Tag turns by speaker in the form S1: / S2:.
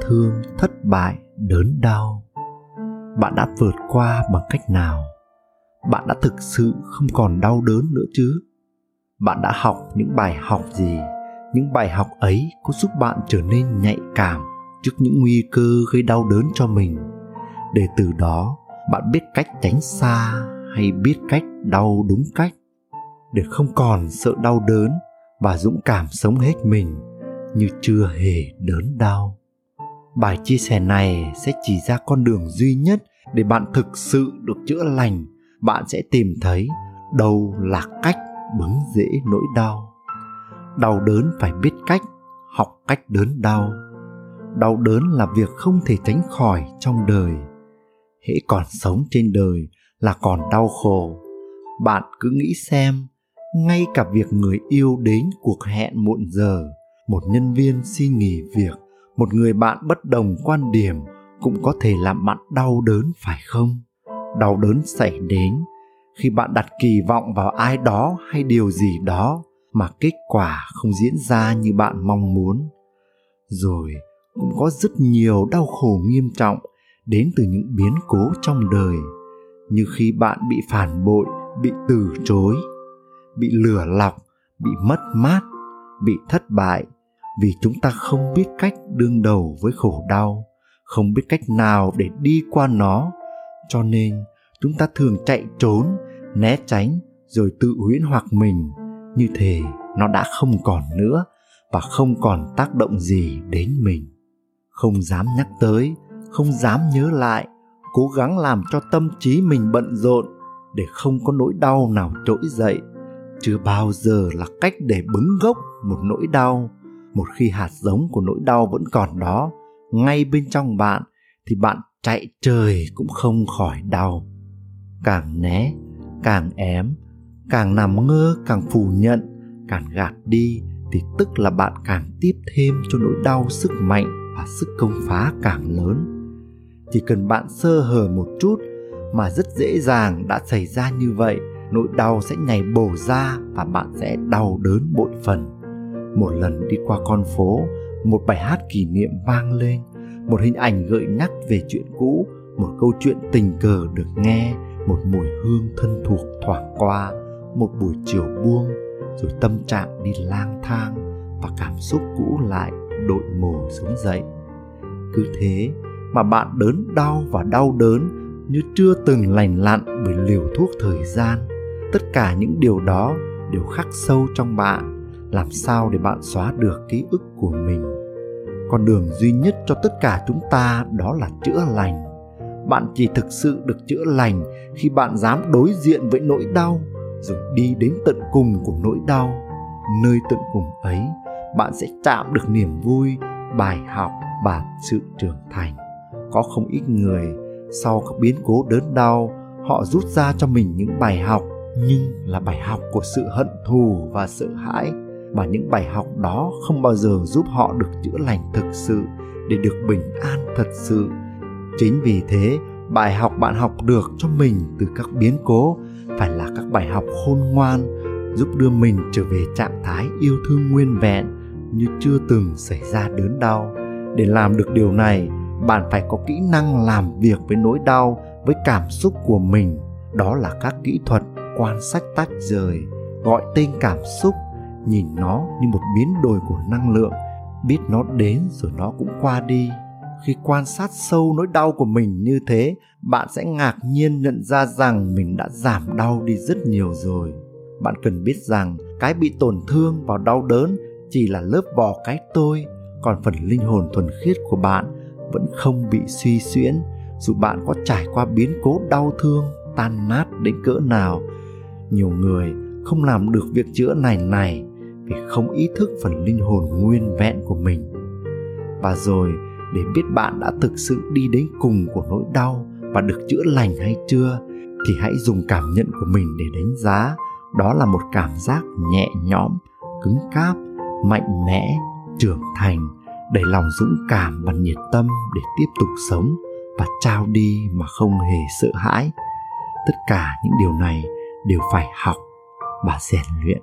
S1: thương, thất bại đớn đau. Bạn đã vượt qua bằng cách nào? Bạn đã thực sự không còn đau đớn nữa chứ? Bạn đã học những bài học gì? Những bài học ấy có giúp bạn trở nên nhạy cảm trước những nguy cơ gây đau đớn cho mình? Để từ đó bạn biết cách tránh xa hay biết cách đau đúng cách? Để không còn sợ đau đớn và dũng cảm sống hết mình như chưa hề đớn đau bài chia sẻ này sẽ chỉ ra con đường duy nhất để bạn thực sự được chữa lành. Bạn sẽ tìm thấy đâu là cách bứng dễ nỗi đau. Đau đớn phải biết cách, học cách đớn đau. Đau đớn là việc không thể tránh khỏi trong đời. Hễ còn sống trên đời là còn đau khổ. Bạn cứ nghĩ xem, ngay cả việc người yêu đến cuộc hẹn muộn giờ, một nhân viên xin nghỉ việc một người bạn bất đồng quan điểm cũng có thể làm bạn đau đớn, phải không? Đau đớn xảy đến khi bạn đặt kỳ vọng vào ai đó hay điều gì đó mà kết quả không diễn ra như bạn mong muốn. Rồi cũng có rất nhiều đau khổ nghiêm trọng đến từ những biến cố trong đời, như khi bạn bị phản bội, bị từ chối, bị lừa lọc, bị mất mát, bị thất bại vì chúng ta không biết cách đương đầu với khổ đau, không biết cách nào để đi qua nó. Cho nên, chúng ta thường chạy trốn, né tránh, rồi tự huyễn hoặc mình. Như thể nó đã không còn nữa và không còn tác động gì đến mình. Không dám nhắc tới, không dám nhớ lại, cố gắng làm cho tâm trí mình bận rộn để không có nỗi đau nào trỗi dậy. Chưa bao giờ là cách để bứng gốc một nỗi đau một khi hạt giống của nỗi đau vẫn còn đó, ngay bên trong bạn, thì bạn chạy trời cũng không khỏi đau. Càng né, càng ém, càng nằm ngơ, càng phủ nhận, càng gạt đi, thì tức là bạn càng tiếp thêm cho nỗi đau sức mạnh và sức công phá càng lớn. Chỉ cần bạn sơ hở một chút mà rất dễ dàng đã xảy ra như vậy, nỗi đau sẽ nhảy bổ ra và bạn sẽ đau đớn bội phần một lần đi qua con phố, một bài hát kỷ niệm vang lên, một hình ảnh gợi nhắc về chuyện cũ, một câu chuyện tình cờ được nghe, một mùi hương thân thuộc thoảng qua, một buổi chiều buông, rồi tâm trạng đi lang thang và cảm xúc cũ lại đội mồ sống dậy. Cứ thế mà bạn đớn đau và đau đớn như chưa từng lành lặn bởi liều thuốc thời gian, tất cả những điều đó đều khắc sâu trong bạn làm sao để bạn xóa được ký ức của mình? Con đường duy nhất cho tất cả chúng ta đó là chữa lành. Bạn chỉ thực sự được chữa lành khi bạn dám đối diện với nỗi đau, rồi đi đến tận cùng của nỗi đau. Nơi tận cùng ấy, bạn sẽ chạm được niềm vui, bài học và sự trưởng thành. Có không ít người, sau các biến cố đớn đau, họ rút ra cho mình những bài học, nhưng là bài học của sự hận thù và sợ hãi mà những bài học đó không bao giờ giúp họ được chữa lành thực sự để được bình an thật sự. Chính vì thế, bài học bạn học được cho mình từ các biến cố phải là các bài học khôn ngoan, giúp đưa mình trở về trạng thái yêu thương nguyên vẹn như chưa từng xảy ra đớn đau. Để làm được điều này, bạn phải có kỹ năng làm việc với nỗi đau, với cảm xúc của mình. Đó là các kỹ thuật quan sát tách rời, gọi tên cảm xúc nhìn nó như một biến đổi của năng lượng, biết nó đến rồi nó cũng qua đi. Khi quan sát sâu nỗi đau của mình như thế, bạn sẽ ngạc nhiên nhận ra rằng mình đã giảm đau đi rất nhiều rồi. Bạn cần biết rằng cái bị tổn thương và đau đớn chỉ là lớp vỏ cái tôi, còn phần linh hồn thuần khiết của bạn vẫn không bị suy xuyễn, dù bạn có trải qua biến cố đau thương, tan nát đến cỡ nào. Nhiều người không làm được việc chữa này này vì không ý thức phần linh hồn nguyên vẹn của mình. Và rồi, để biết bạn đã thực sự đi đến cùng của nỗi đau và được chữa lành hay chưa, thì hãy dùng cảm nhận của mình để đánh giá. Đó là một cảm giác nhẹ nhõm, cứng cáp, mạnh mẽ, trưởng thành, đầy lòng dũng cảm và nhiệt tâm để tiếp tục sống và trao đi mà không hề sợ hãi. Tất cả những điều này đều phải học và rèn luyện